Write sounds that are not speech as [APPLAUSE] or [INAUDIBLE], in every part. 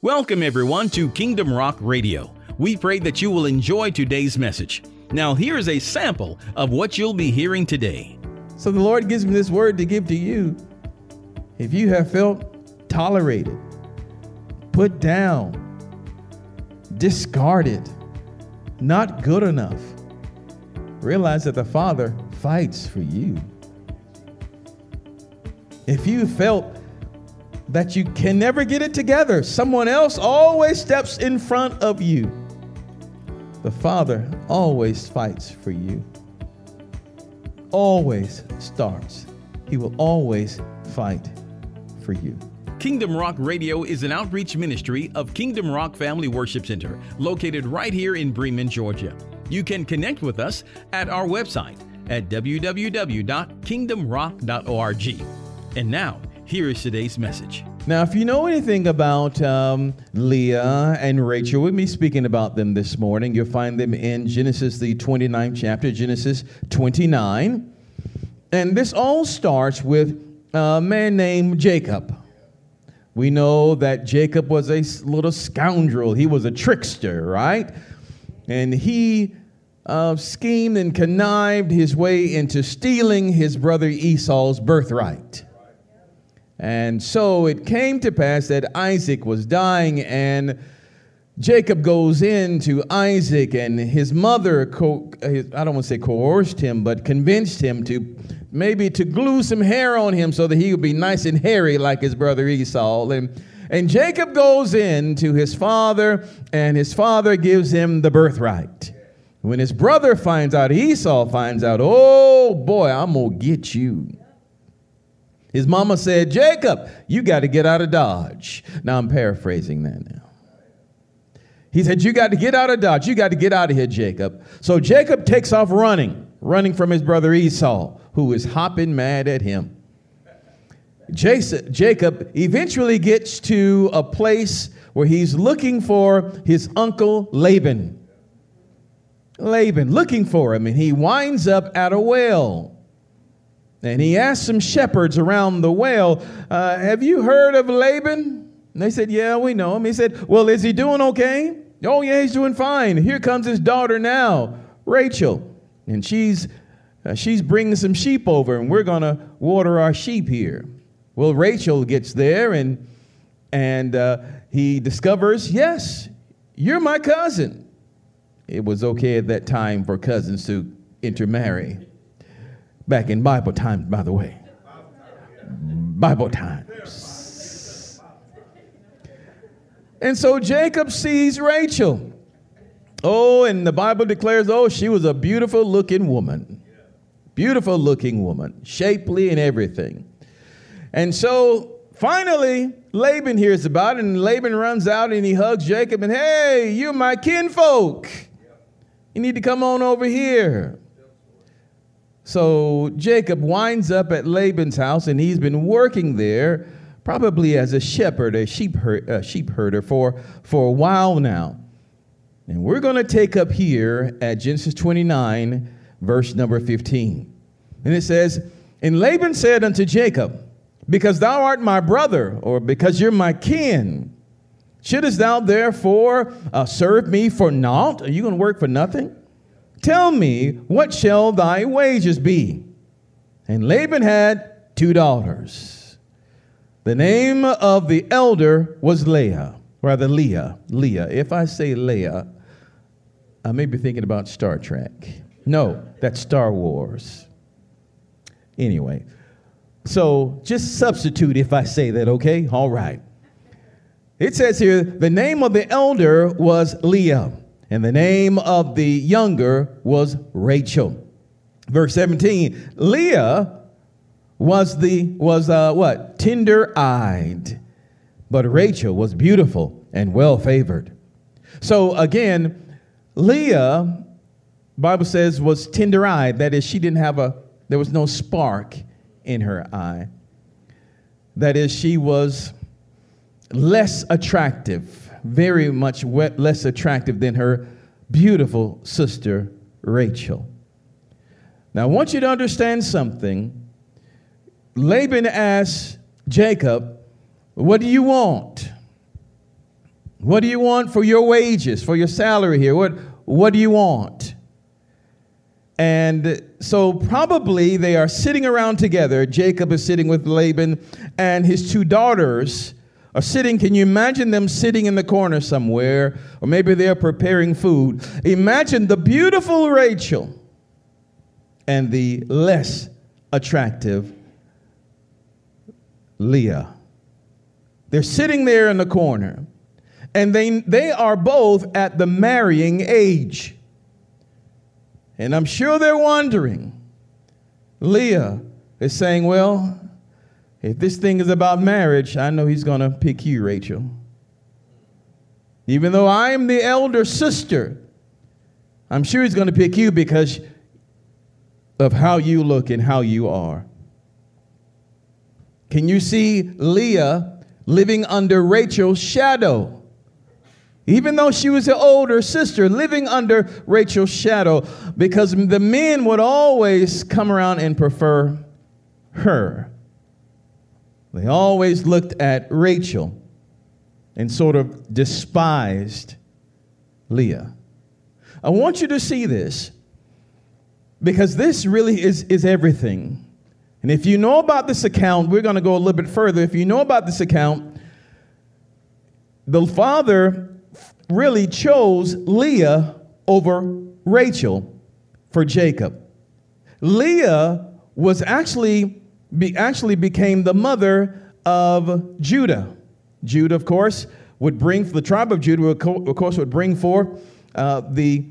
Welcome, everyone, to Kingdom Rock Radio. We pray that you will enjoy today's message. Now, here is a sample of what you'll be hearing today. So, the Lord gives me this word to give to you. If you have felt tolerated, put down, discarded, not good enough, realize that the Father fights for you. If you felt that you can never get it together. Someone else always steps in front of you. The Father always fights for you, always starts. He will always fight for you. Kingdom Rock Radio is an outreach ministry of Kingdom Rock Family Worship Center, located right here in Bremen, Georgia. You can connect with us at our website at www.kingdomrock.org. And now, here is today's message. Now, if you know anything about um, Leah and Rachel, we'll be speaking about them this morning. You'll find them in Genesis, the 29th chapter, Genesis 29. And this all starts with a man named Jacob. We know that Jacob was a little scoundrel, he was a trickster, right? And he uh, schemed and connived his way into stealing his brother Esau's birthright. And so it came to pass that Isaac was dying, and Jacob goes in to Isaac, and his mother, co- I don't want to say coerced him, but convinced him to maybe to glue some hair on him so that he would be nice and hairy like his brother Esau. And, and Jacob goes in to his father, and his father gives him the birthright. When his brother finds out, Esau finds out, oh boy, I'm going to get you. His mama said, Jacob, you got to get out of Dodge. Now I'm paraphrasing that now. He said, You got to get out of Dodge. You got to get out of here, Jacob. So Jacob takes off running, running from his brother Esau, who is hopping mad at him. Jacob eventually gets to a place where he's looking for his uncle Laban. Laban, looking for him, and he winds up at a well. And he asked some shepherds around the well, uh, Have you heard of Laban? And they said, Yeah, we know him. He said, Well, is he doing okay? Oh, yeah, he's doing fine. Here comes his daughter now, Rachel. And she's, uh, she's bringing some sheep over, and we're going to water our sheep here. Well, Rachel gets there, and, and uh, he discovers, Yes, you're my cousin. It was okay at that time for cousins to intermarry back in Bible times, by the way. Bible times. And so Jacob sees Rachel. Oh, and the Bible declares, oh, she was a beautiful looking woman. Beautiful looking woman, shapely and everything. And so finally, Laban hears about it, and Laban runs out and he hugs Jacob and, hey, you're my kinfolk. You need to come on over here. So Jacob winds up at Laban's house, and he's been working there, probably as a shepherd, a sheep, her- a sheep herder, for, for a while now. And we're going to take up here at Genesis 29, verse number 15. And it says, And Laban said unto Jacob, Because thou art my brother, or because you're my kin, shouldest thou therefore uh, serve me for naught? Are you going to work for nothing? Tell me, what shall thy wages be? And Laban had two daughters. The name of the elder was Leah, rather Leah. Leah. If I say Leah, I may be thinking about Star Trek. No, that's Star Wars. Anyway, so just substitute if I say that, okay? All right. It says here the name of the elder was Leah and the name of the younger was Rachel. Verse 17, Leah was the was uh, what? Tender-eyed. But Rachel was beautiful and well favored. So again, Leah Bible says was tender-eyed, that is she didn't have a there was no spark in her eye. That is she was less attractive very much less attractive than her beautiful sister Rachel. Now, I want you to understand something. Laban asked Jacob, What do you want? What do you want for your wages, for your salary here? What, what do you want? And so, probably they are sitting around together. Jacob is sitting with Laban, and his two daughters are sitting. Can you imagine them sitting in the corner somewhere? Or maybe they're preparing food. Imagine the beautiful Rachel and the less attractive Leah. They're sitting there in the corner, and they, they are both at the marrying age. And I'm sure they're wondering. Leah is saying, Well, if this thing is about marriage, I know he's going to pick you, Rachel. Even though I am the elder sister, I'm sure he's going to pick you because of how you look and how you are. Can you see Leah living under Rachel's shadow? even though she was an older sister, living under Rachel's shadow, because the men would always come around and prefer her. They always looked at Rachel and sort of despised Leah. I want you to see this because this really is, is everything. And if you know about this account, we're going to go a little bit further. If you know about this account, the father really chose Leah over Rachel for Jacob. Leah was actually be, actually became the mother of Judah. Judah, of course, would bring the tribe of Judah, of course, would bring forth uh, the,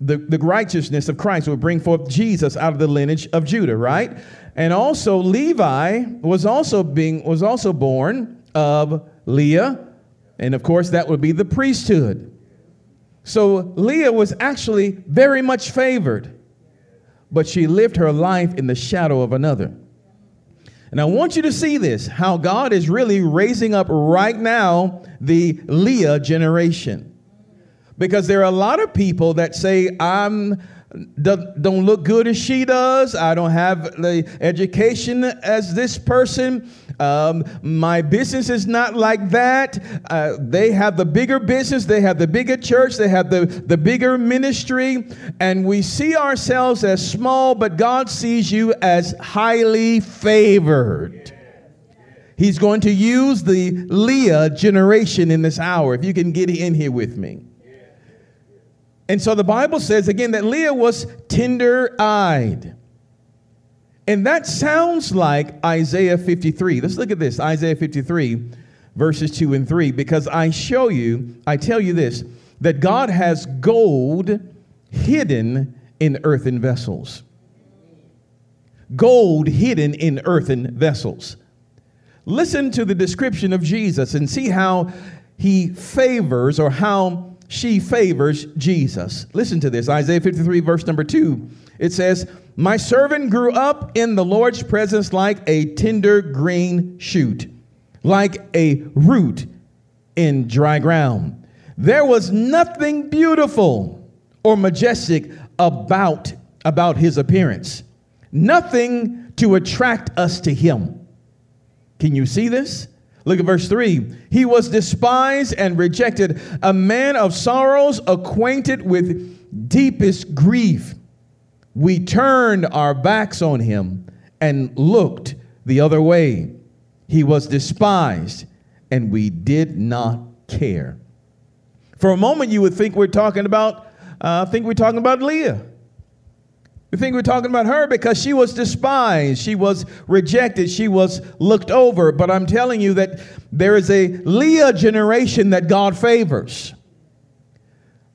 the the righteousness of Christ, would bring forth Jesus out of the lineage of Judah, right? And also Levi was also being was also born of Leah, and of course, that would be the priesthood. So Leah was actually very much favored, but she lived her life in the shadow of another. And I want you to see this how God is really raising up right now the Leah generation. Because there are a lot of people that say, I'm don't look good as she does. I don't have the education as this person. Um, my business is not like that. Uh, they have the bigger business, they have the bigger church, they have the, the bigger ministry, and we see ourselves as small, but God sees you as highly favored. He's going to use the Leah generation in this hour. If you can get in here with me. And so the Bible says again that Leah was tender eyed. And that sounds like Isaiah 53. Let's look at this Isaiah 53, verses 2 and 3, because I show you, I tell you this, that God has gold hidden in earthen vessels. Gold hidden in earthen vessels. Listen to the description of Jesus and see how he favors or how she favors Jesus. Listen to this Isaiah 53, verse number 2. It says, My servant grew up in the Lord's presence like a tender green shoot, like a root in dry ground. There was nothing beautiful or majestic about, about his appearance, nothing to attract us to him. Can you see this? Look at verse 3. He was despised and rejected, a man of sorrows, acquainted with deepest grief. We turned our backs on him and looked the other way. He was despised, and we did not care. For a moment, you would think we're talking about, uh, think we're talking about Leah. We think we're talking about her because she was despised, she was rejected, she was looked over. But I'm telling you that there is a Leah generation that God favors.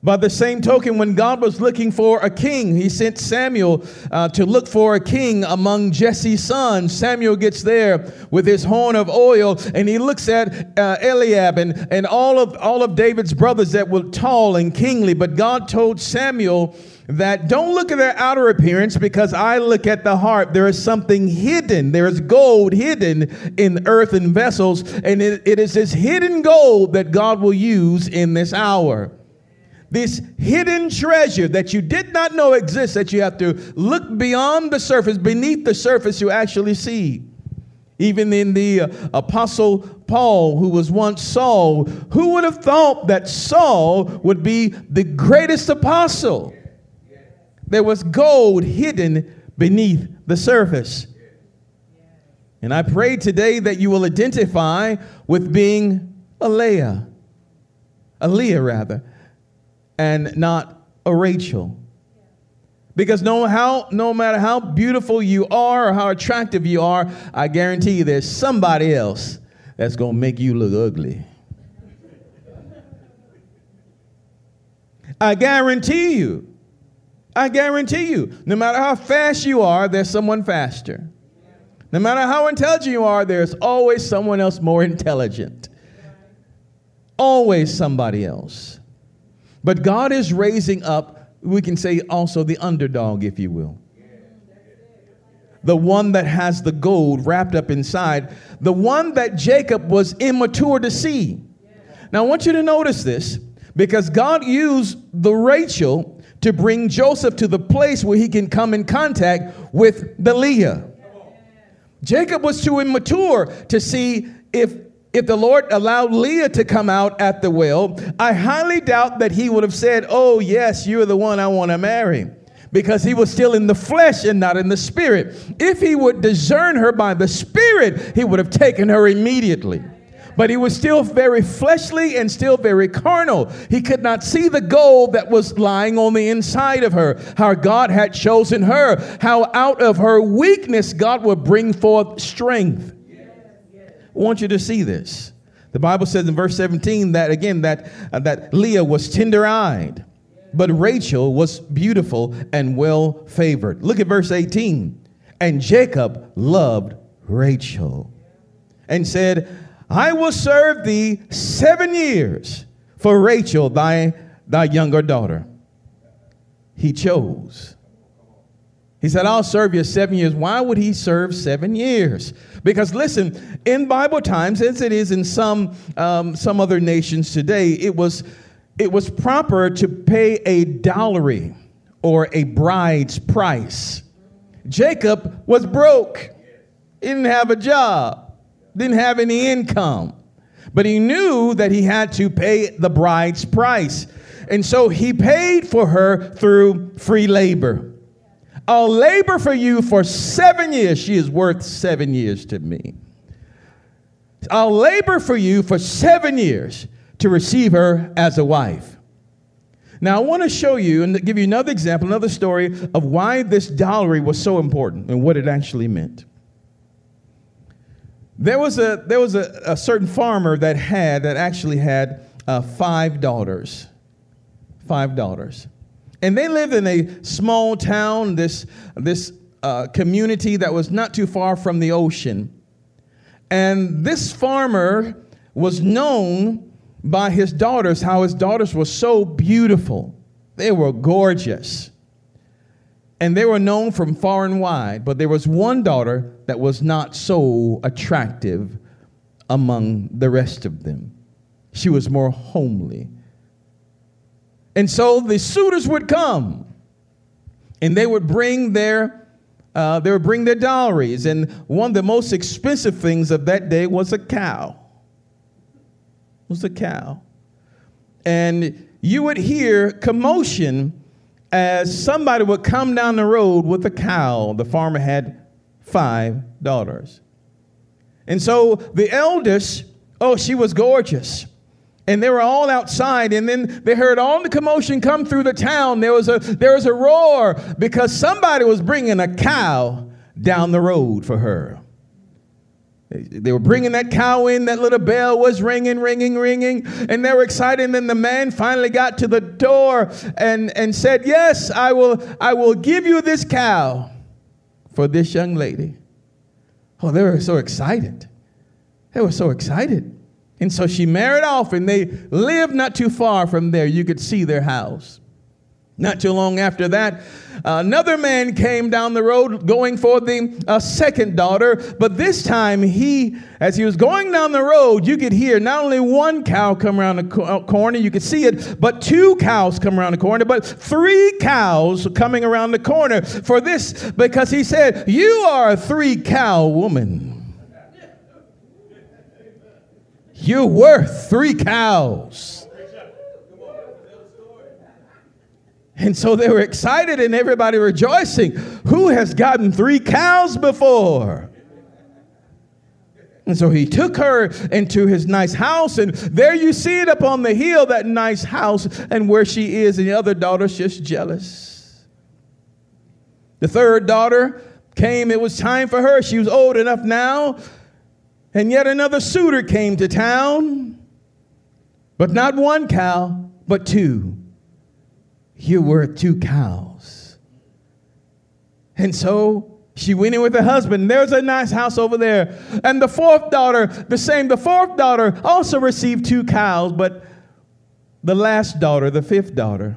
By the same token, when God was looking for a king, he sent Samuel uh, to look for a king among Jesse's sons. Samuel gets there with his horn of oil and he looks at uh, Eliab and, and all, of, all of David's brothers that were tall and kingly. But God told Samuel, that don't look at their outer appearance because I look at the heart. There is something hidden. There is gold hidden in earthen vessels, and it, it is this hidden gold that God will use in this hour. This hidden treasure that you did not know exists, that you have to look beyond the surface, beneath the surface, you actually see. Even in the uh, Apostle Paul, who was once Saul, who would have thought that Saul would be the greatest apostle? There was gold hidden beneath the surface. And I pray today that you will identify with being a Leah, a Leah rather, and not a Rachel. Because no, how, no matter how beautiful you are or how attractive you are, I guarantee you there's somebody else that's going to make you look ugly. I guarantee you. I guarantee you. No matter how fast you are, there's someone faster. No matter how intelligent you are, there's always someone else more intelligent. Always somebody else. But God is raising up we can say also the underdog, if you will. The one that has the gold wrapped up inside, the one that Jacob was immature to see. Now, I want you to notice this because God used the Rachel to bring Joseph to the place where he can come in contact with the Leah. Jacob was too immature to see if if the Lord allowed Leah to come out at the well, I highly doubt that he would have said, Oh, yes, you're the one I want to marry. Because he was still in the flesh and not in the spirit. If he would discern her by the spirit, he would have taken her immediately but he was still very fleshly and still very carnal. He could not see the gold that was lying on the inside of her, how God had chosen her, how out of her weakness God would bring forth strength. I want you to see this. The Bible says in verse 17 that again that uh, that Leah was tender-eyed, but Rachel was beautiful and well favored. Look at verse 18. And Jacob loved Rachel and said, I will serve thee 7 years for Rachel thy thy younger daughter. He chose he said, I'll serve you seven years. Why would he serve seven years? Because listen, in Bible times, as it is in some, um, some other nations today, it was, it was proper to pay a dowry or a bride's price. Jacob was broke. He didn't have a job, didn't have any income. But he knew that he had to pay the bride's price. And so he paid for her through free labor. I'll labor for you for seven years. She is worth seven years to me. I'll labor for you for seven years to receive her as a wife. Now, I want to show you and give you another example, another story of why this dowry was so important and what it actually meant. There was a, there was a, a certain farmer that had, that actually had uh, five daughters. Five daughters. And they lived in a small town, this, this uh, community that was not too far from the ocean. And this farmer was known by his daughters, how his daughters were so beautiful. They were gorgeous. And they were known from far and wide, but there was one daughter that was not so attractive among the rest of them. She was more homely. And so the suitors would come and they would bring their uh, they would bring their dowries. And one of the most expensive things of that day was a cow. Was a cow. And you would hear commotion as somebody would come down the road with a cow. The farmer had five daughters. And so the eldest, oh, she was gorgeous. And they were all outside, and then they heard all the commotion come through the town. There was a there was a roar because somebody was bringing a cow down the road for her. They were bringing that cow in. That little bell was ringing, ringing, ringing, and they were excited. And then the man finally got to the door and and said, "Yes, I will. I will give you this cow for this young lady." Oh, they were so excited. They were so excited. And so she married off, and they lived not too far from there. You could see their house. Not too long after that, another man came down the road going for the uh, second daughter. But this time, he, as he was going down the road, you could hear not only one cow come around the uh, corner, you could see it, but two cows come around the corner, but three cows coming around the corner for this, because he said, You are a three cow woman. You're worth three cows. And so they were excited and everybody rejoicing. Who has gotten three cows before? And so he took her into his nice house, and there you see it up on the hill, that nice house, and where she is, and the other daughter's just jealous. The third daughter came, it was time for her. She was old enough now, and yet another suitor came to town, but not one cow, but two. You were two cows. And so she went in with her husband. There's a nice house over there. And the fourth daughter, the same. The fourth daughter also received two cows, but the last daughter, the fifth daughter,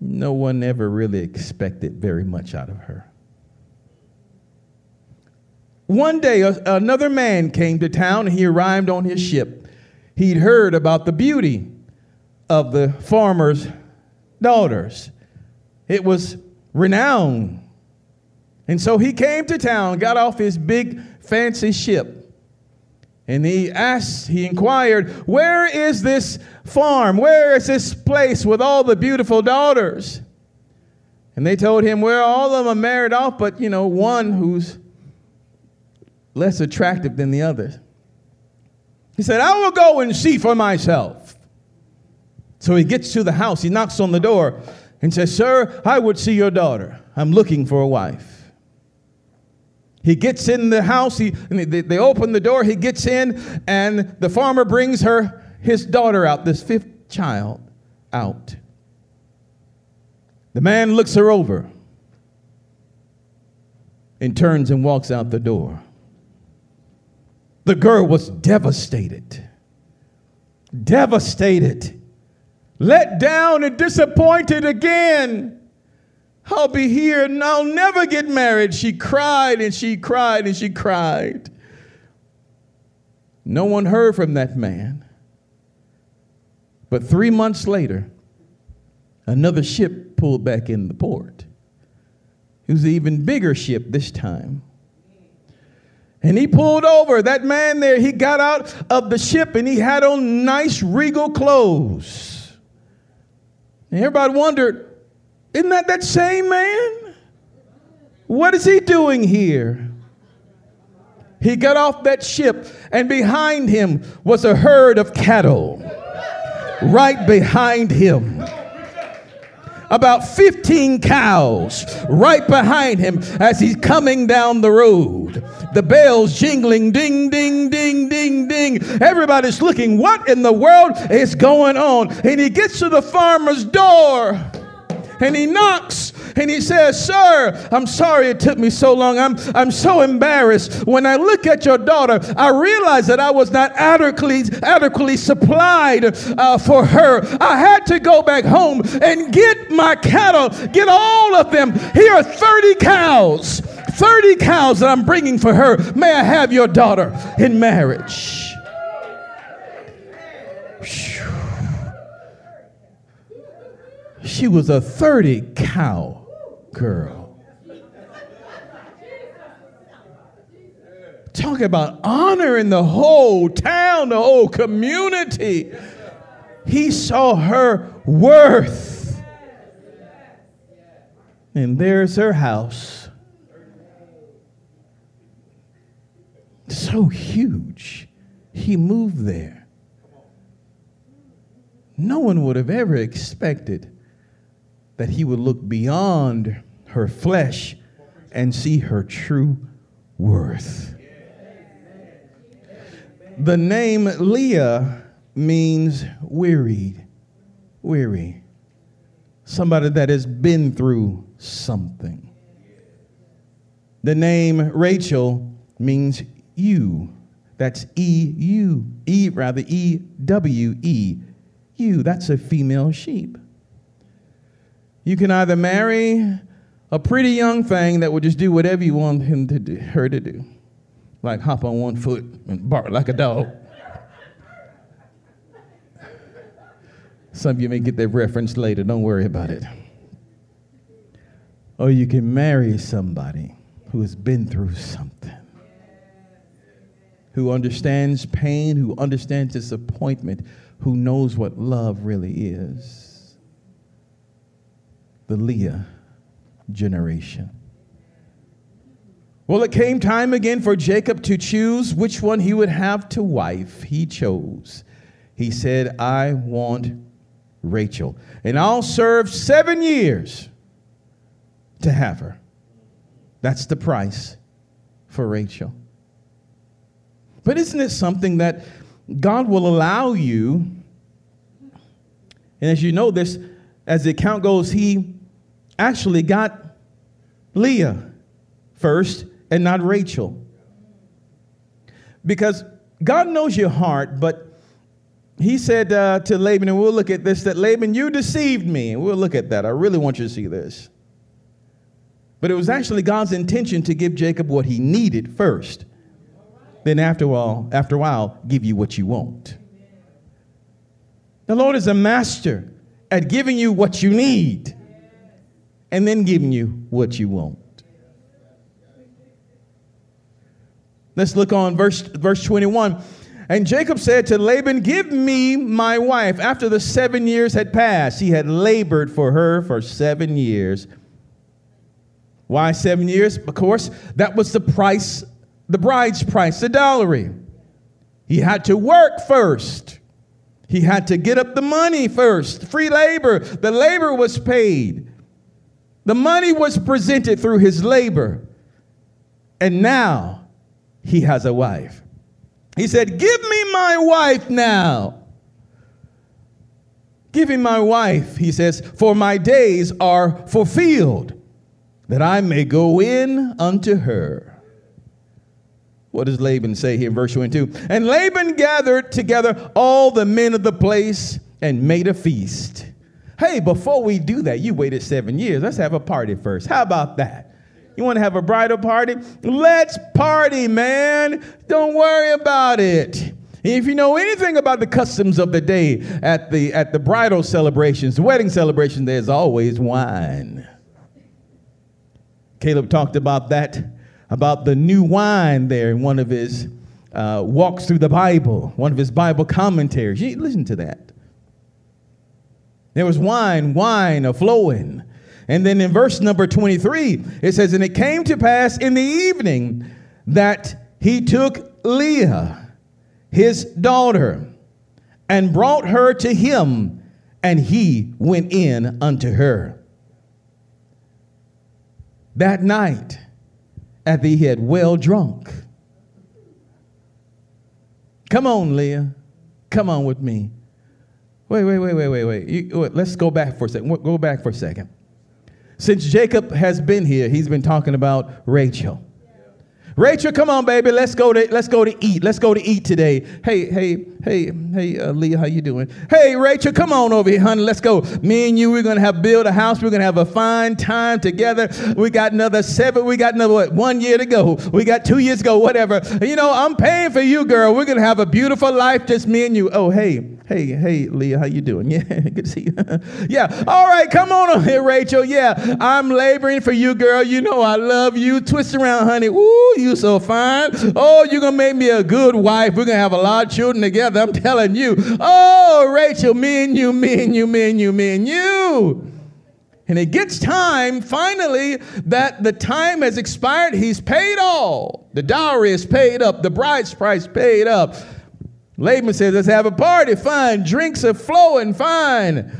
no one ever really expected very much out of her. One day, another man came to town and he arrived on his ship. He'd heard about the beauty of the farmer's daughters, it was renowned and so he came to town, got off his big fancy ship, and he asked, he inquired, Where is this farm? Where is this place with all the beautiful daughters? And they told him, Well, all of them are married off, but you know, one who's less attractive than the others. He said, I will go and see for myself. So he gets to the house, he knocks on the door and says, Sir, I would see your daughter. I'm looking for a wife. He gets in the house, he, they, they open the door, he gets in, and the farmer brings her, his daughter out, this fifth child out. The man looks her over and turns and walks out the door. The girl was devastated. Devastated. Let down and disappointed again. I'll be here and I'll never get married. She cried and she cried and she cried. No one heard from that man. But three months later, another ship pulled back in the port. It was an even bigger ship this time. And he pulled over. That man there, he got out of the ship and he had on nice regal clothes. And everybody wondered, isn't that that same man? What is he doing here? He got off that ship, and behind him was a herd of cattle. Right behind him. About 15 cows right behind him as he's coming down the road. The bells jingling, ding, ding, ding, ding, ding. Everybody's looking, what in the world is going on? And he gets to the farmer's door and he knocks and he says, Sir, I'm sorry it took me so long. I'm, I'm so embarrassed. When I look at your daughter, I realize that I was not adequately, adequately supplied uh, for her. I had to go back home and get my cattle, get all of them. Here are 30 cows. 30 cows that I'm bringing for her. May I have your daughter in marriage? She was a 30 cow girl. Talk about honoring the whole town, the whole community. He saw her worth. And there's her house. So huge. He moved there. No one would have ever expected that he would look beyond her flesh and see her true worth. The name Leah means wearied, weary. Somebody that has been through something. The name Rachel means ewe. That's E U, E rather, E W E. Ewe, that's a female sheep. You can either marry a pretty young thing that will just do whatever you want him to do, her to do, like hop on one foot and bark like a dog. Some of you may get that reference later, don't worry about it. Or you can marry somebody who has been through something, who understands pain, who understands disappointment, who knows what love really is. The Leah generation. Well, it came time again for Jacob to choose which one he would have to wife. He chose. He said, I want Rachel, and I'll serve seven years to have her. That's the price for Rachel. But isn't it something that God will allow you? And as you know this, as the account goes, he actually got Leah first and not Rachel. Because God knows your heart, but he said uh, to Laban, and we'll look at this, that Laban, you deceived me. And we'll look at that. I really want you to see this. But it was actually God's intention to give Jacob what he needed first. Then after a while, after a while, give you what you want. The Lord is a master at giving you what you need and then giving you what you want. Let's look on verse, verse 21. And Jacob said to Laban, Give me my wife. After the seven years had passed, he had labored for her for seven years. Why seven years? Of course, that was the price, the bride's price, the dowry. He had to work first. He had to get up the money first. Free labor. The labor was paid. The money was presented through his labor. And now he has a wife. He said, Give me my wife now. Give me my wife, he says, for my days are fulfilled, that I may go in unto her. What does Laban say here in verse 22? And Laban gathered together all the men of the place and made a feast. Hey, before we do that, you waited seven years. Let's have a party first. How about that? You want to have a bridal party? Let's party, man. Don't worry about it. If you know anything about the customs of the day at the at the bridal celebrations, the wedding celebration, there's always wine. Caleb talked about that, about the new wine there in one of his uh, walks through the Bible, one of his Bible commentaries. You listen to that. There was wine, wine a flowing. And then in verse number 23, it says, And it came to pass in the evening that he took Leah, his daughter, and brought her to him, and he went in unto her. That night, after he had well drunk, come on, Leah, come on with me. Wait, wait, wait, wait, wait, wait. You, let's go back for a second. Go back for a second. Since Jacob has been here, he's been talking about Rachel. Rachel, come on, baby. Let's go to let's go to eat. Let's go to eat today. Hey, hey, hey, hey, uh, Leah, how you doing? Hey, Rachel, come on over here, honey. Let's go. Me and you, we're gonna have build a house. We're gonna have a fine time together. We got another seven. We got another what, one year to go. We got two years to go. Whatever. You know, I'm paying for you, girl. We're gonna have a beautiful life, just me and you. Oh, hey, Hey, hey, Leah, how you doing? [LAUGHS] Yeah, good to see you. [LAUGHS] yeah, all right, come on over here, Rachel. Yeah, I'm laboring for you, girl. You know I love you. Twist around, honey. Ooh, you so fine. Oh, you're gonna make me a good wife. We're gonna have a lot of children together. I'm telling you. Oh, Rachel, me and you, me and you, me and you, me and you. And it gets time, finally, that the time has expired. He's paid all. The dowry is paid up, the bride's price paid up. Laban says, Let's have a party. Fine. Drinks are flowing. Fine.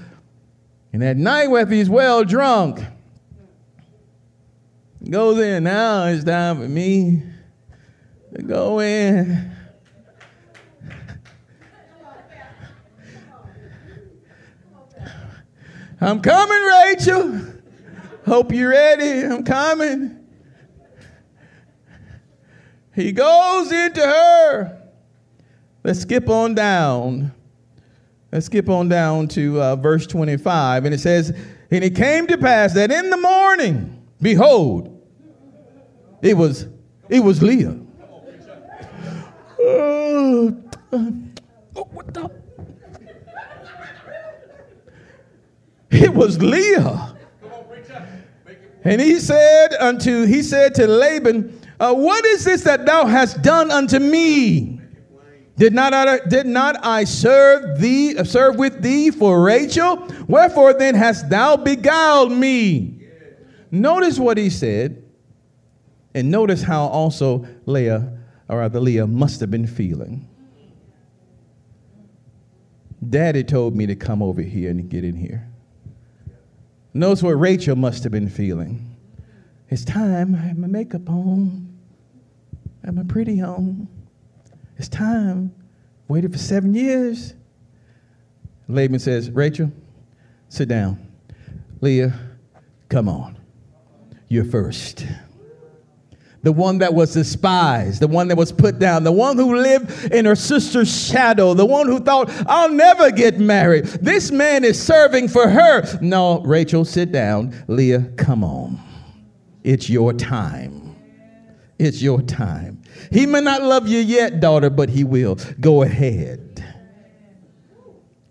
And at night, when he's well drunk, goes in. Now it's time for me to go in. I'm coming, Rachel. Hope you're ready. I'm coming. He goes into her. Let's skip on down. Let's skip on down to uh, verse 25. And it says, And it came to pass that in the morning, behold, it was, it was Leah. Uh, what the? It was Leah. And he said unto, he said to Laban, Uh, what is this that thou hast done unto me? Did not I, did not I serve thee uh, serve with thee for Rachel? Wherefore then hast thou beguiled me? Notice what he said, and notice how also Leah, or rather Leah, must have been feeling. Daddy told me to come over here and get in here. Notice what Rachel must have been feeling. It's time. I have my makeup on. I have my pretty on. It's time. Waited for seven years. Laban says, Rachel, sit down. Leah, come on. You're first the one that was despised, the one that was put down, the one who lived in her sister's shadow, the one who thought, I'll never get married. This man is serving for her. No, Rachel, sit down. Leah, come on. It's your time. It's your time. He may not love you yet, daughter, but he will. Go ahead.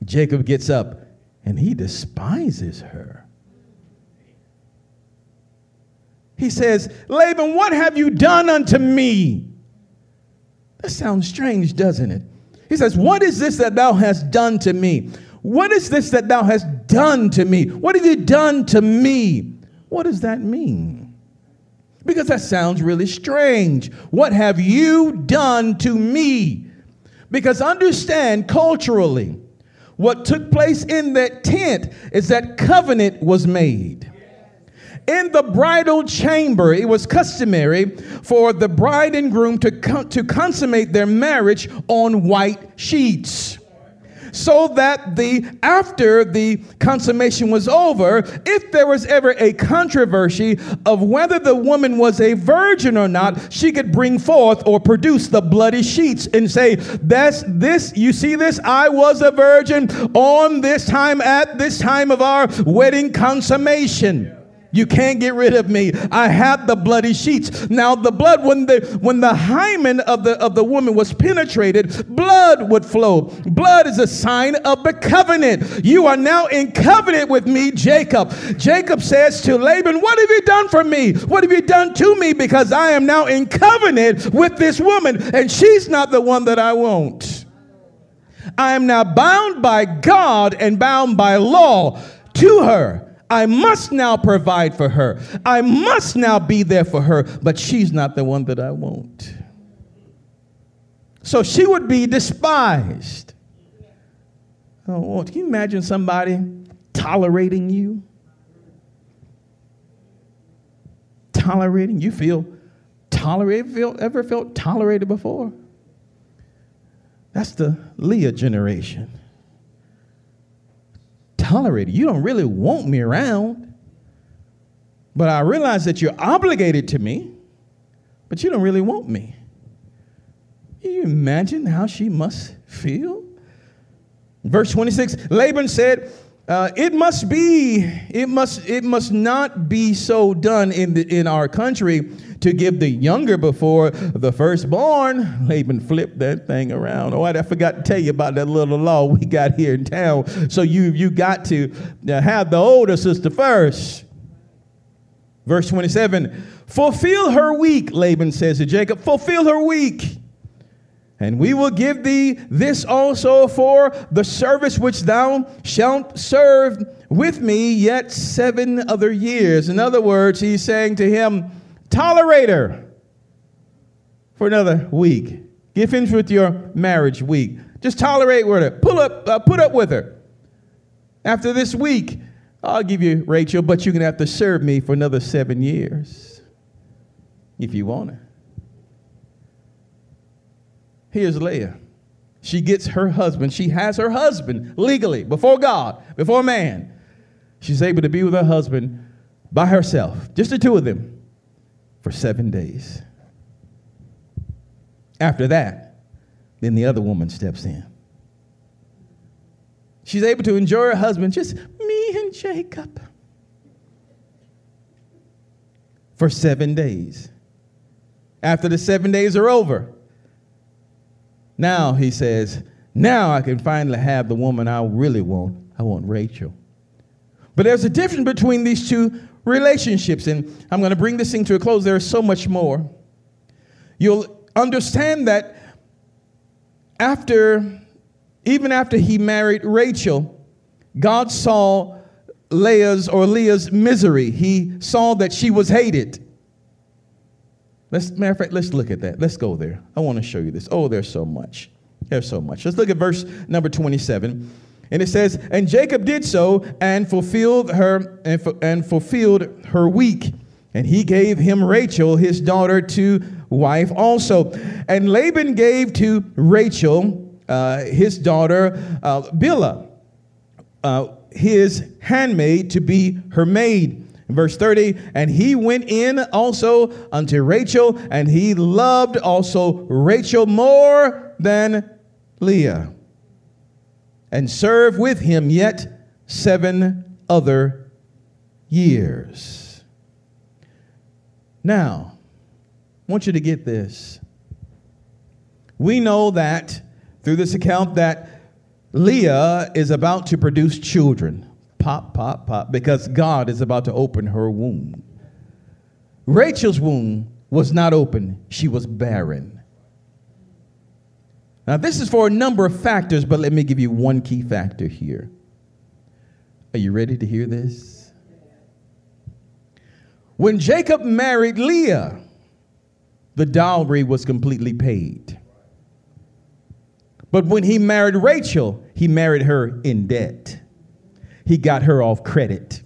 Jacob gets up and he despises her. He says, Laban, what have you done unto me? That sounds strange, doesn't it? He says, What is this that thou hast done to me? What is this that thou hast done to me? What have you done to me? What does that mean? Because that sounds really strange. What have you done to me? Because understand culturally, what took place in that tent is that covenant was made. In the bridal chamber, it was customary for the bride and groom to, con- to consummate their marriage on white sheets. So that the after the consummation was over if there was ever a controversy of whether the woman was a virgin or not she could bring forth or produce the bloody sheets and say that's this you see this? I was a virgin on this time at this time of our wedding consummation you can't get rid of me. I have the bloody sheets. Now the blood when the when the hymen of the of the woman was penetrated, blood would flow. Blood is a sign of the covenant. You are now in covenant with me, Jacob. Jacob says to Laban, "What have you done for me? What have you done to me because I am now in covenant with this woman and she's not the one that I want." I am now bound by God and bound by law to her. I must now provide for her. I must now be there for her, but she's not the one that I want. So she would be despised. Oh, can you imagine somebody tolerating you? Tolerating? You feel tolerated? Feel, ever felt tolerated before? That's the Leah generation tolerated. You don't really want me around. But I realize that you're obligated to me, but you don't really want me. Can you imagine how she must feel? Verse 26 Laban said, uh, it must be, it must, it must not be so done in, the, in our country to give the younger before the firstborn. Laban flipped that thing around. Oh, I forgot to tell you about that little law we got here in town. So you, you got to uh, have the older sister first. Verse 27 Fulfill her week, Laban says to Jacob, fulfill her week. And we will give thee this also for the service which thou shalt serve with me yet seven other years. In other words, he's saying to him, Tolerate her for another week. Give in with your marriage week. Just tolerate with her. Pull up, uh, put up with her. After this week, I'll give you Rachel, but you're going to have to serve me for another seven years if you want her. Here's Leah. She gets her husband. She has her husband legally before God, before man. She's able to be with her husband by herself, just the two of them, for seven days. After that, then the other woman steps in. She's able to enjoy her husband, just me and Jacob, for seven days. After the seven days are over, now, he says, now I can finally have the woman I really want. I want Rachel. But there's a difference between these two relationships, and I'm going to bring this thing to a close. There is so much more. you'll understand that after, even after he married Rachel, God saw Leah's or Leah's misery. He saw that she was hated. Let's, matter of fact, let's look at that. Let's go there. I want to show you this. Oh, there's so much. There's so much. Let's look at verse number 27. And it says, And Jacob did so and fulfilled her and, and fulfilled her week. And he gave him Rachel, his daughter, to wife also. And Laban gave to Rachel, uh, his daughter, uh, Bilhah, uh, his handmaid, to be her maid. Verse 30, and he went in also unto Rachel, and he loved also Rachel more than Leah, and serve with him yet seven other years. Now, I want you to get this. We know that through this account that Leah is about to produce children. Pop, pop, pop, because God is about to open her womb. Rachel's womb was not open, she was barren. Now, this is for a number of factors, but let me give you one key factor here. Are you ready to hear this? When Jacob married Leah, the dowry was completely paid. But when he married Rachel, he married her in debt. He got her off credit.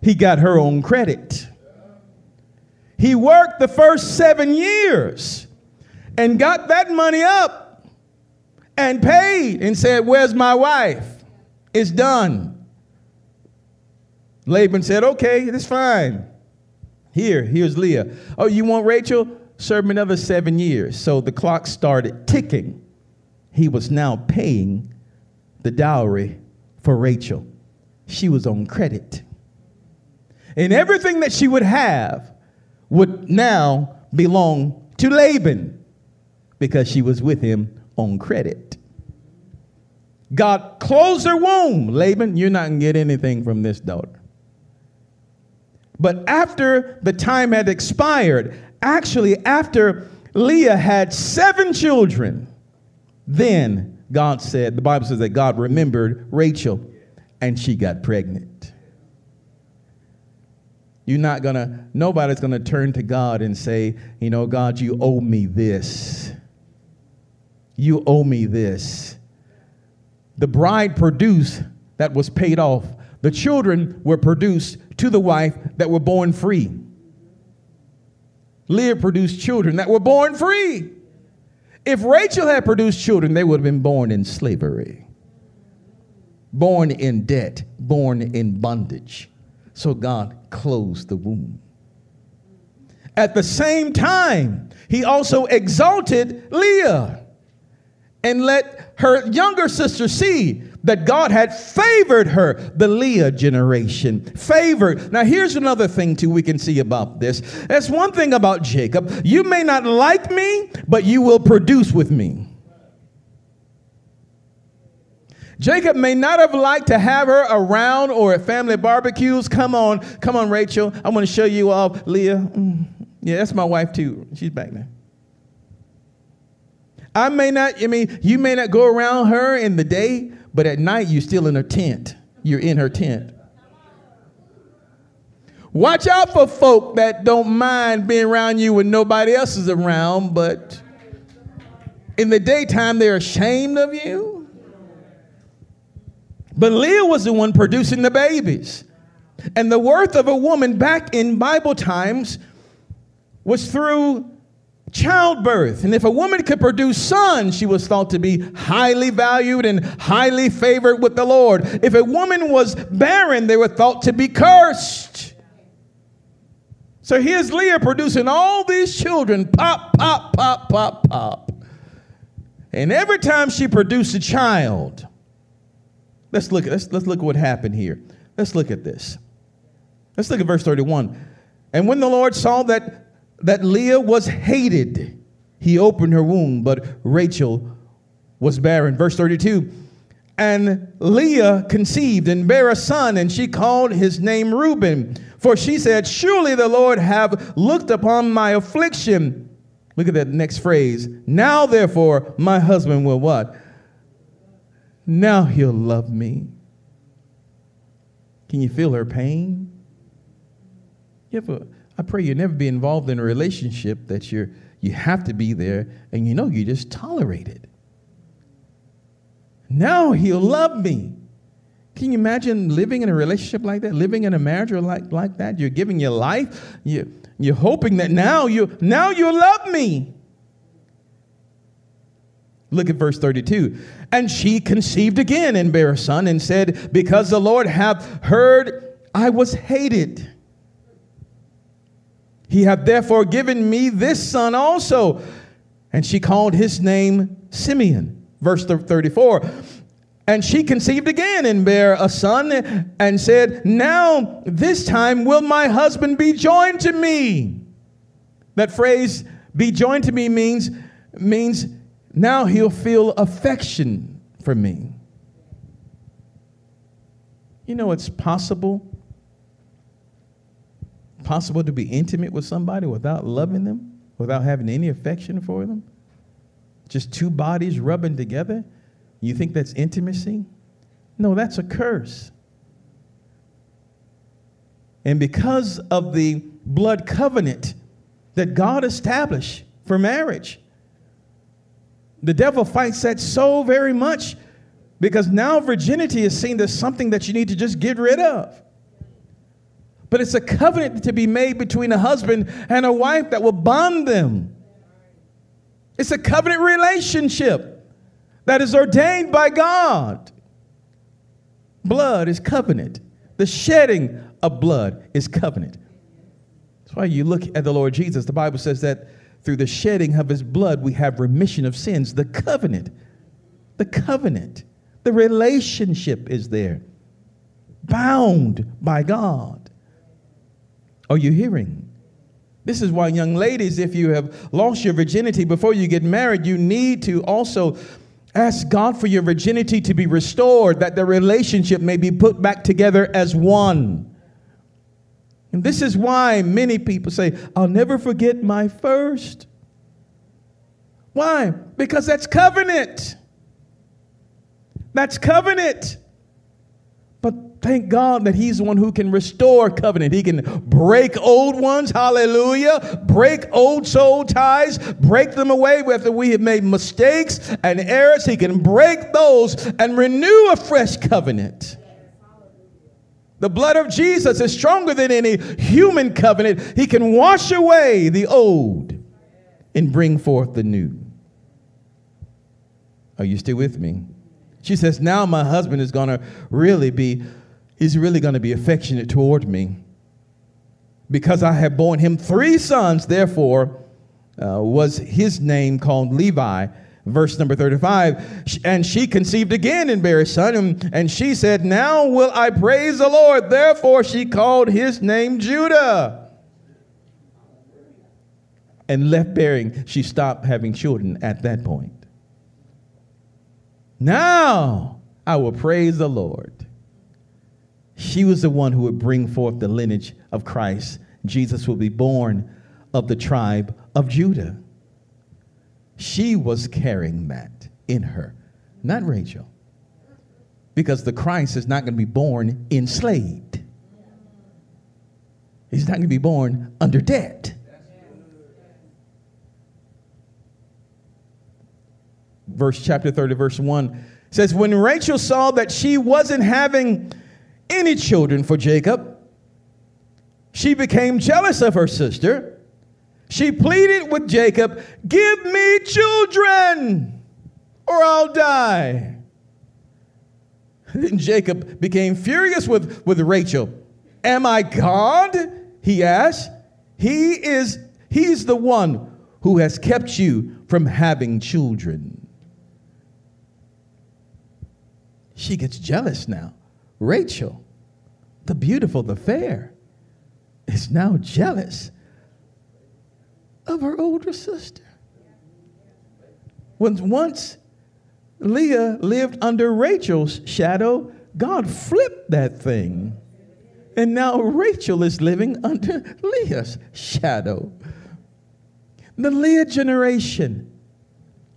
He got her on credit. He worked the first seven years and got that money up and paid and said, Where's my wife? It's done. Laban said, Okay, it's fine. Here, here's Leah. Oh, you want Rachel? Serve me another seven years. So the clock started ticking. He was now paying the dowry for Rachel. She was on credit. And everything that she would have would now belong to Laban because she was with him on credit. God closed her womb. Laban, you're not going to get anything from this daughter. But after the time had expired, actually, after Leah had seven children, then God said, the Bible says that God remembered Rachel and she got pregnant. You're not gonna, nobody's gonna turn to God and say, you know, God, you owe me this. You owe me this. The bride produced that was paid off. The children were produced to the wife that were born free. Leah produced children that were born free. If Rachel had produced children, they would have been born in slavery, born in debt, born in bondage. So God closed the womb. At the same time, he also exalted Leah and let her younger sister see that God had favored her, the Leah generation. Favored. Now, here's another thing, too, we can see about this. That's one thing about Jacob. You may not like me, but you will produce with me. Jacob may not have liked to have her around or at family barbecues. Come on, come on, Rachel. I want to show you off. Leah, mm, yeah, that's my wife too. She's back there. I may not, I mean, you may not go around her in the day, but at night, you're still in her tent. You're in her tent. Watch out for folk that don't mind being around you when nobody else is around, but in the daytime, they're ashamed of you. But Leah was the one producing the babies. And the worth of a woman back in Bible times was through childbirth. And if a woman could produce sons, she was thought to be highly valued and highly favored with the Lord. If a woman was barren, they were thought to be cursed. So here's Leah producing all these children pop, pop, pop, pop, pop. And every time she produced a child, let's look, let's, let's look at what happened here. Let's look at this. Let's look at verse 31. And when the Lord saw that that Leah was hated, he opened her womb, but Rachel was barren. Verse 32 And Leah conceived and bare a son, and she called his name Reuben. For she said, Surely the Lord have looked upon my affliction. Look at that next phrase. Now, therefore, my husband will what? Now he'll love me. Can you feel her pain? You ever, I pray you never be involved in a relationship that you're, you have to be there and you know you just tolerate it. Now he'll love me. Can you imagine living in a relationship like that? Living in a marriage like, like that? You're giving your life. You, you're hoping that now you now you'll love me. Look at verse 32. And she conceived again and bare a son and said, Because the Lord hath heard I was hated. He hath therefore given me this son also. And she called his name Simeon. Verse 34. And she conceived again and bare a son and said, Now this time will my husband be joined to me. That phrase, be joined to me, means, means now he'll feel affection for me. You know, it's possible possible to be intimate with somebody without loving them, without having any affection for them? Just two bodies rubbing together? You think that's intimacy? No, that's a curse. And because of the blood covenant that God established for marriage, the devil fights that so very much because now virginity is seen as something that you need to just get rid of. But it's a covenant to be made between a husband and a wife that will bond them. It's a covenant relationship that is ordained by God. Blood is covenant. The shedding of blood is covenant. That's why you look at the Lord Jesus. The Bible says that through the shedding of his blood, we have remission of sins. The covenant, the covenant, the relationship is there, bound by God. Are you hearing? This is why, young ladies, if you have lost your virginity before you get married, you need to also ask God for your virginity to be restored, that the relationship may be put back together as one. And this is why many people say, I'll never forget my first. Why? Because that's covenant. That's covenant. But thank God that He's the one who can restore covenant. He can break old ones, hallelujah, break old soul ties, break them away after we have made mistakes and errors. He can break those and renew a fresh covenant. The blood of Jesus is stronger than any human covenant. He can wash away the old and bring forth the new. Are you still with me? She says, Now my husband is going to really be, he's really going to be affectionate toward me. Because I have borne him three sons, therefore uh, was his name called Levi verse number 35 and she conceived again and bare a son and she said now will i praise the lord. Therefore she called his name judah. And left bearing she stopped having children at that point. Now i will praise the lord. She was the one who would bring forth the lineage of christ. Jesus will be born of the tribe of judah she was carrying that in her, not Rachel. Because the Christ is not going to be born enslaved, he's not going to be born under debt. Verse chapter 30, verse 1 says, When Rachel saw that she wasn't having any children for Jacob, she became jealous of her sister she pleaded with Jacob, Give me children, or I'll die. [LAUGHS] Then Jacob became furious with, with Rachel. Am I God? He asked. He is he's the one who has kept you from having children. She gets jealous now. Rachel, the beautiful, the fair, is now jealous of her older sister. When once Leah lived under Rachel's shadow. God flipped that thing. And now Rachel is living under Leah's shadow. The Leah generation.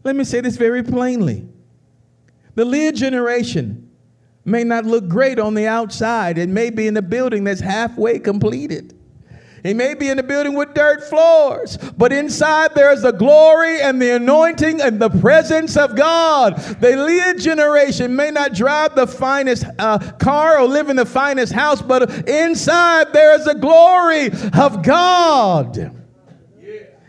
Let me say this very plainly. The Leah generation may not look great on the outside. It may be in a building that's halfway completed. It may be in a building with dirt floors, but inside there's the glory and the anointing and the presence of God. The Leah generation may not drive the finest uh, car or live in the finest house, but inside there is the glory of God.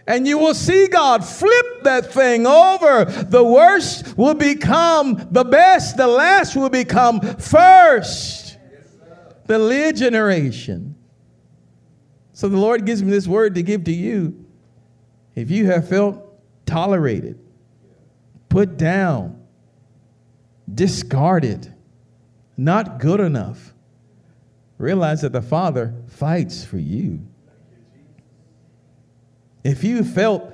And you will see God flip that thing over. The worst will become the best, the last will become first. The Leah generation so the Lord gives me this word to give to you. If you have felt tolerated, put down, discarded, not good enough, realize that the Father fights for you. If you felt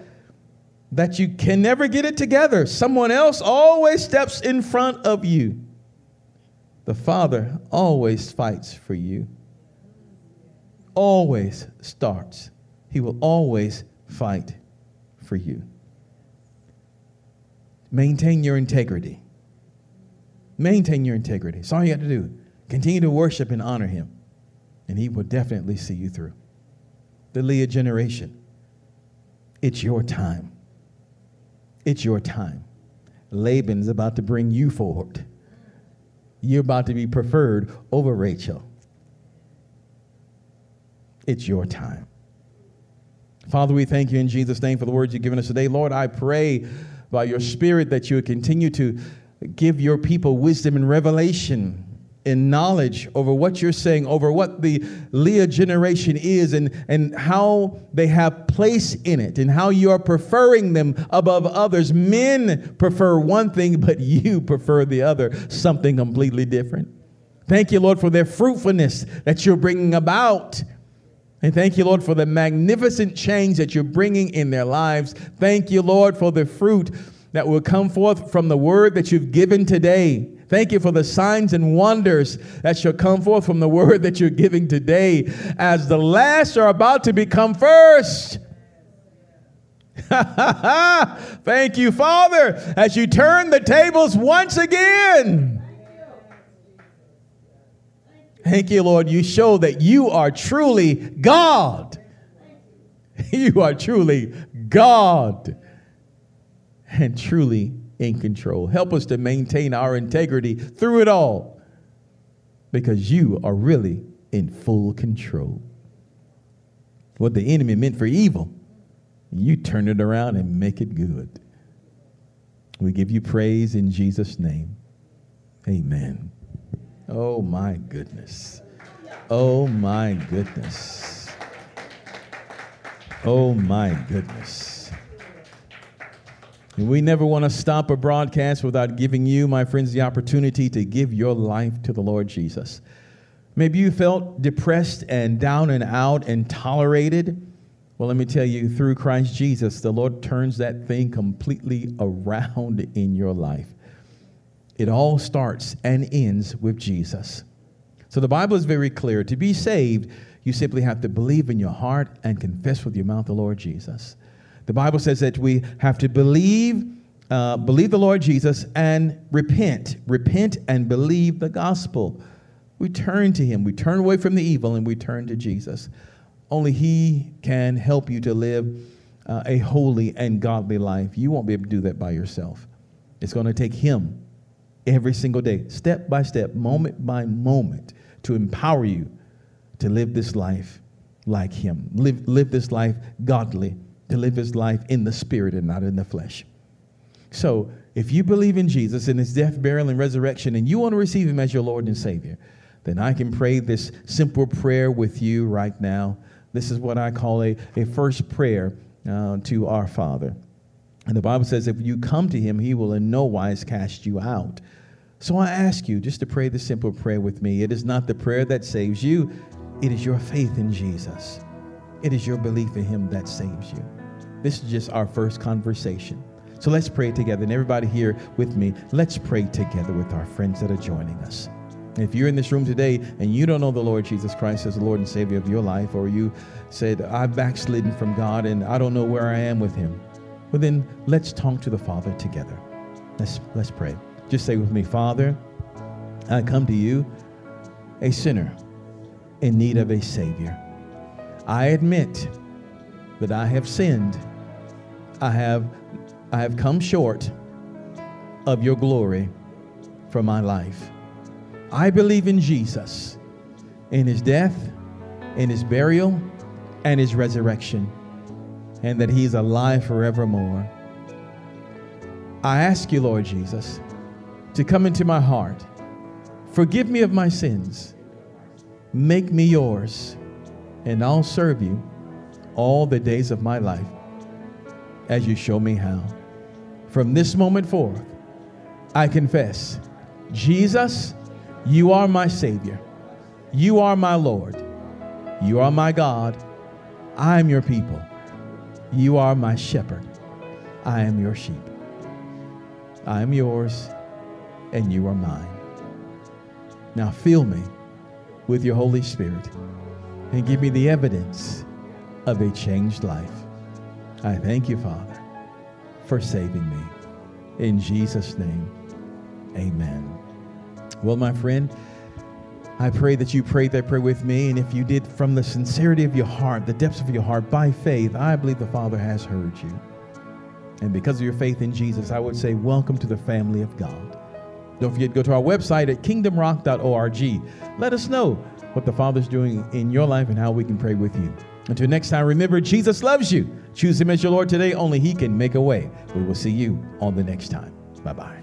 that you can never get it together, someone else always steps in front of you. The Father always fights for you always starts. He will always fight for you. Maintain your integrity. Maintain your integrity. That's all you got to do. Continue to worship and honor him, and he will definitely see you through. The Leah generation, it's your time. It's your time. Laban's about to bring you forward. You're about to be preferred over Rachel. It's your time. Father, we thank you in Jesus' name for the words you've given us today. Lord, I pray by your Spirit that you would continue to give your people wisdom and revelation and knowledge over what you're saying, over what the Leah generation is, and, and how they have place in it, and how you are preferring them above others. Men prefer one thing, but you prefer the other, something completely different. Thank you, Lord, for their fruitfulness that you're bringing about and thank you, Lord, for the magnificent change that you're bringing in their lives. Thank you, Lord, for the fruit that will come forth from the word that you've given today. Thank you for the signs and wonders that shall come forth from the word that you're giving today as the last are about to become first. [LAUGHS] Thank you, Father, as you turn the tables once again. Thank you, Lord. You show that you are truly God. [LAUGHS] You are truly God and truly in control. Help us to maintain our integrity through it all because you are really in full control. What the enemy meant for evil, you turn it around and make it good. We give you praise in Jesus' name. Amen. Oh my goodness. Oh my goodness. Oh my goodness. We never want to stop a broadcast without giving you, my friends, the opportunity to give your life to the Lord Jesus. Maybe you felt depressed and down and out and tolerated. Well, let me tell you, through Christ Jesus, the Lord turns that thing completely around in your life. It all starts and ends with Jesus. So the Bible is very clear. To be saved, you simply have to believe in your heart and confess with your mouth the Lord Jesus. The Bible says that we have to believe, uh, believe the Lord Jesus and repent. Repent and believe the gospel. We turn to Him. We turn away from the evil and we turn to Jesus. Only He can help you to live uh, a holy and godly life. You won't be able to do that by yourself. It's going to take Him every single day, step by step, moment by moment, to empower you to live this life like Him. Live, live this life godly, to live His life in the Spirit and not in the flesh. So, if you believe in Jesus and His death, burial, and resurrection, and you want to receive Him as your Lord and Savior, then I can pray this simple prayer with you right now. This is what I call a, a first prayer uh, to our Father. And the Bible says, if you come to him, he will in no wise cast you out. So I ask you just to pray the simple prayer with me. It is not the prayer that saves you, it is your faith in Jesus. It is your belief in him that saves you. This is just our first conversation. So let's pray together. And everybody here with me, let's pray together with our friends that are joining us. If you're in this room today and you don't know the Lord Jesus Christ as the Lord and Savior of your life, or you said, I've backslidden from God and I don't know where I am with Him, well, then let's talk to the Father together. Let's, let's pray. Just say with me, Father, I come to you, a sinner in need of a Savior. I admit that I have sinned. I have, I have come short of your glory for my life. I believe in Jesus, in his death, in his burial, and his resurrection, and that he's alive forevermore. I ask you, Lord Jesus, to come into my heart. Forgive me of my sins. Make me yours, and I'll serve you all the days of my life as you show me how. From this moment forth, I confess Jesus you are my Savior. You are my Lord. You are my God. I am your people. You are my shepherd. I am your sheep. I am yours, and you are mine. Now fill me with your Holy Spirit and give me the evidence of a changed life. I thank you, Father, for saving me. In Jesus' name, amen. Well, my friend, I pray that you prayed that prayer with me. And if you did from the sincerity of your heart, the depths of your heart, by faith, I believe the Father has heard you. And because of your faith in Jesus, I would say, welcome to the family of God. Don't forget to go to our website at kingdomrock.org. Let us know what the Father's doing in your life and how we can pray with you. Until next time, remember, Jesus loves you. Choose Him as your Lord today. Only He can make a way. We will see you on the next time. Bye bye.